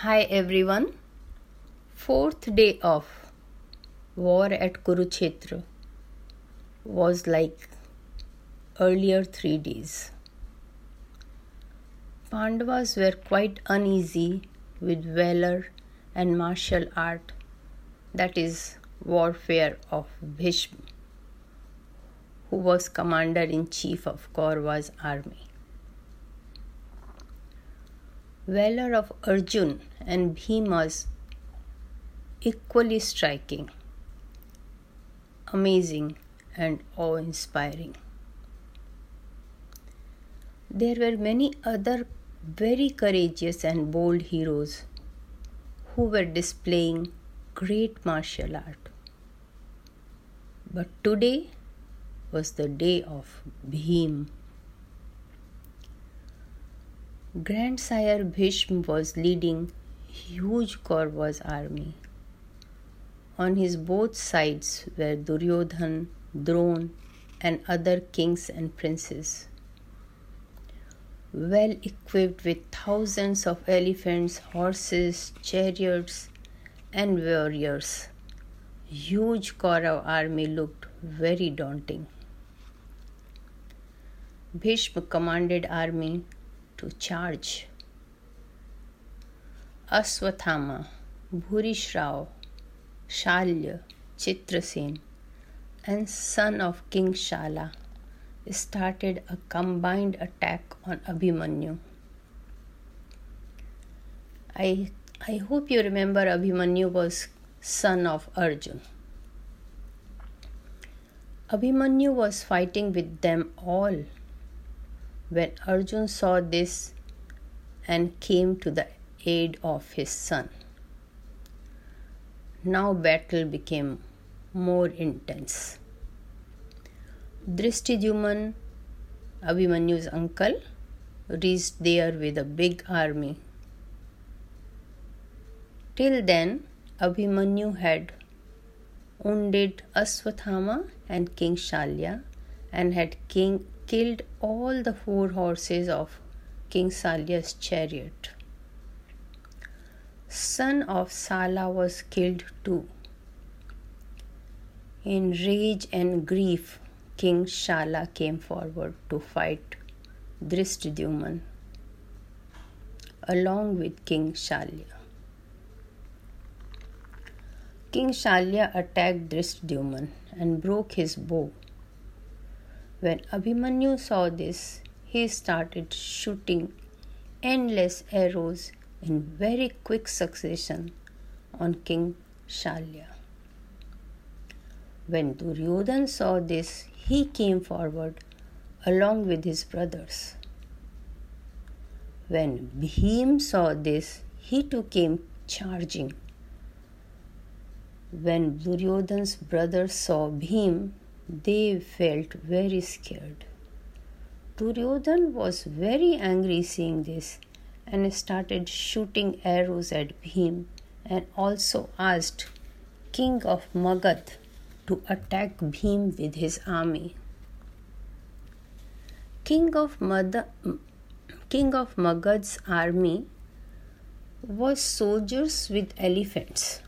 Hi everyone. Fourth day of war at Kurukshetra was like earlier three days. Pandavas were quite uneasy with valor and martial art, that is, warfare of Bhishma, who was commander in chief of Kaurava's army. Valor of Arjun and Bhima's equally striking, amazing, and awe inspiring. There were many other very courageous and bold heroes who were displaying great martial art. But today was the day of Bhim. Grandsire Bhishma was leading huge Kaurava's army. On his both sides were Duryodhan, Dron, and other kings and princes. Well equipped with thousands of elephants, horses, chariots, and warriors, huge Kaurav army looked very daunting. Bhishma commanded army to charge. Aswathama, Bhurishrao, Shalya, Chitrasen, and son of King Shala started a combined attack on Abhimanyu. I, I hope you remember Abhimanyu was son of Arjun. Abhimanyu was fighting with them all when Arjun saw this and came to the aid of his son. Now battle became more intense. Drishtidyuman, Abhimanyu's uncle, reached there with a big army. Till then, Abhimanyu had wounded Aswathama and King Shalya and had king, killed all the four horses of King Salya's chariot. Son of Sala was killed too. In rage and grief, King Shala came forward to fight Drishtidyuman along with King Shalya. King Shalya attacked Drishtidyuman and broke his bow when Abhimanyu saw this, he started shooting endless arrows in very quick succession on King Shalya. When Duryodhan saw this, he came forward along with his brothers. When Bhim saw this, he too came charging. When Duryodhan's brothers saw Bhim, they felt very scared. Duryodhan was very angry seeing this and started shooting arrows at Bhim and also asked King of Magad to attack Bhim with his army. King of, Mad- King of Magad's army was soldiers with elephants.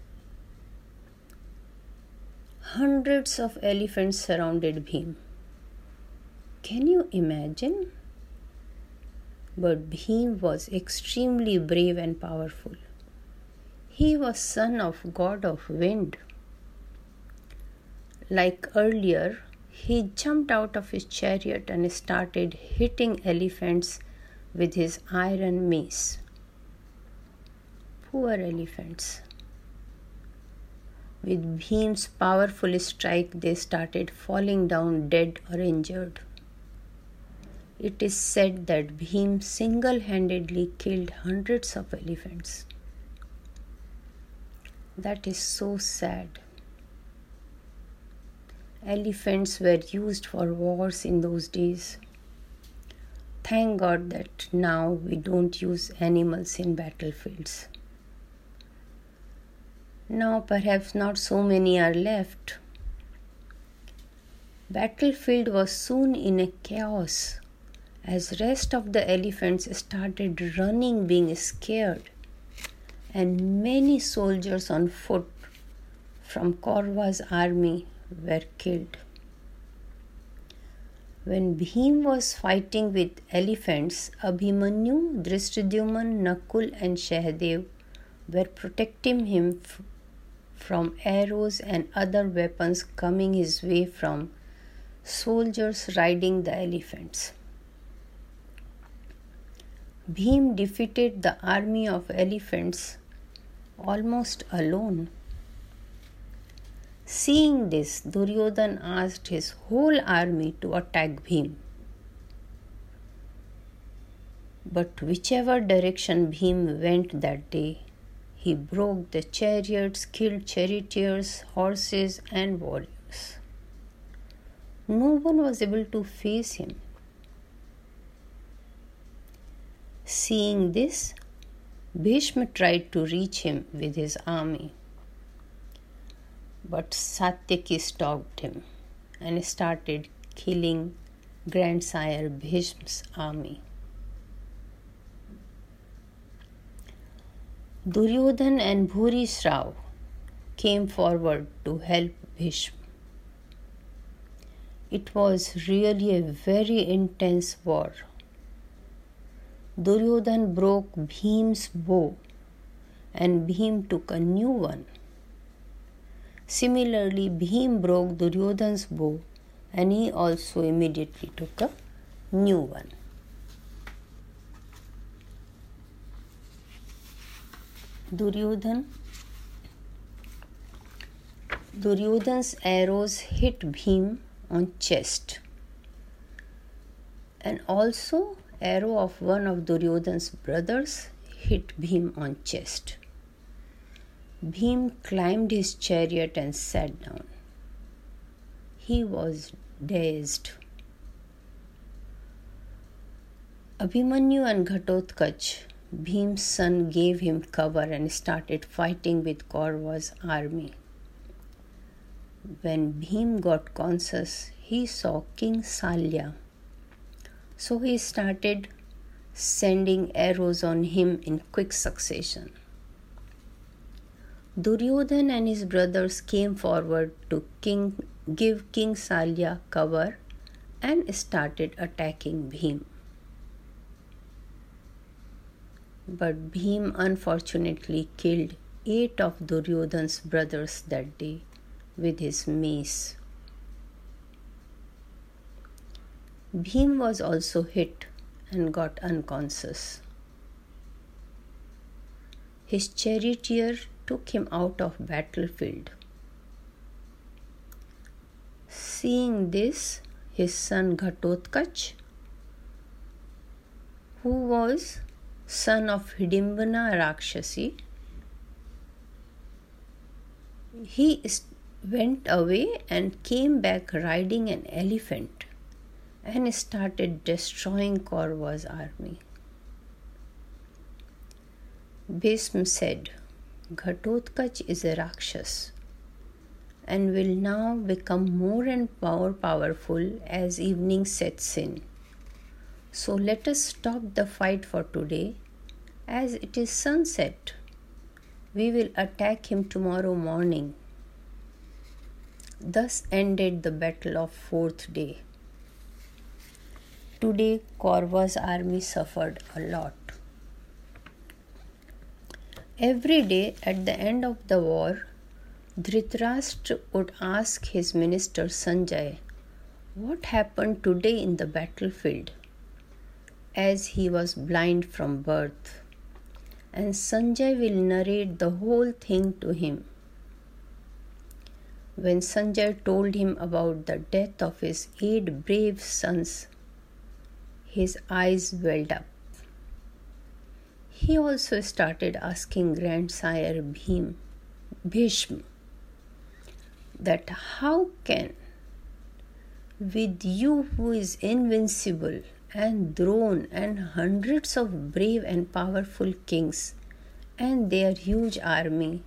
Hundreds of elephants surrounded Bhim. Can you imagine? But Bhim was extremely brave and powerful. He was son of god of wind. Like earlier, he jumped out of his chariot and started hitting elephants with his iron mace. Poor elephants. With Bhim's powerful strike, they started falling down dead or injured. It is said that Bhim single handedly killed hundreds of elephants. That is so sad. Elephants were used for wars in those days. Thank God that now we don't use animals in battlefields. Now, perhaps not so many are left. Battlefield was soon in a chaos as rest of the elephants started running being scared and many soldiers on foot from Kaurva's army were killed. When Bhim was fighting with elephants, Abhimanyu, Drishtadyuman, Nakul, and Shahadev were protecting him from arrows and other weapons coming his way from soldiers riding the elephants. Bhim defeated the army of elephants almost alone. Seeing this, Duryodhan asked his whole army to attack Bhim. But whichever direction Bhim went that day, he broke the chariots, killed charioteers, horses, and warriors. No one was able to face him. Seeing this, Bhishma tried to reach him with his army. But Satyaki stopped him and started killing grandsire Bhishma's army. Duryodhan and Bhuri Bhurishrao came forward to help Bhishma. It was really a very intense war. Duryodhan broke Bhim's bow and Bhim took a new one. Similarly, Bhim broke Duryodhan's bow and he also immediately took a new one. Duryodhan. Duryodhan arrows hit Bhim on chest and also arrow of one of Duryodhan brothers hit Bhim on chest Bhim climbed his chariot and set down he was dazed Abhimanyu and Ghatotkach Bhim's son, gave him cover and started fighting with Kaurva's army. When Bhim got conscious, he saw King Salya so he started sending arrows on him in quick succession. Duryodhan and his brothers came forward to king, give King Salya cover and started attacking Bhim. But Bhim unfortunately killed eight of Duryodhan's brothers that day with his mace. Bhim was also hit and got unconscious. His charioteer took him out of battlefield. Seeing this, his son Ghatotkach, who was son of Hidimbana Rakshasi, he went away and came back riding an elephant and started destroying Kaurva's army. Bhishma said, Ghatotkach is a Rakshas and will now become more and more powerful as evening sets in. So let us stop the fight for today as it is sunset. We will attack him tomorrow morning. Thus ended the battle of fourth day. Today, Kaurva's army suffered a lot. Every day at the end of the war, Dhritarashtra would ask his minister Sanjay what happened today in the battlefield, as he was blind from birth. And Sanjay will narrate the whole thing to him. When Sanjay told him about the death of his eight brave sons, his eyes welled up. He also started asking grandsire Bhim, Bhishma, that how can, with you who is invincible and Drona and hundreds of brave and powerful kings and their huge army,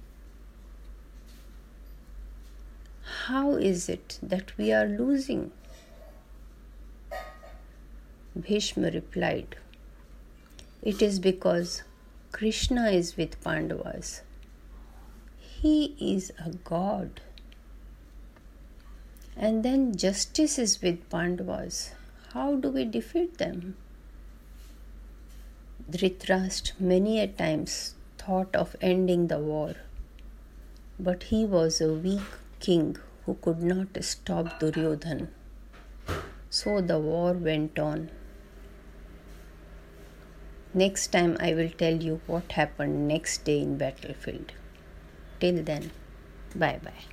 how is it that we are losing? Bhishma replied, It is because Krishna is with Pandavas. He is a god. And then justice is with Pandavas. How do we defeat them? Dhritarashtra many a times thought of ending the war, but he was a weak king who could not stop Duryodhan. So the war went on. Next time I will tell you what happened next day in battlefield. Till then, bye bye.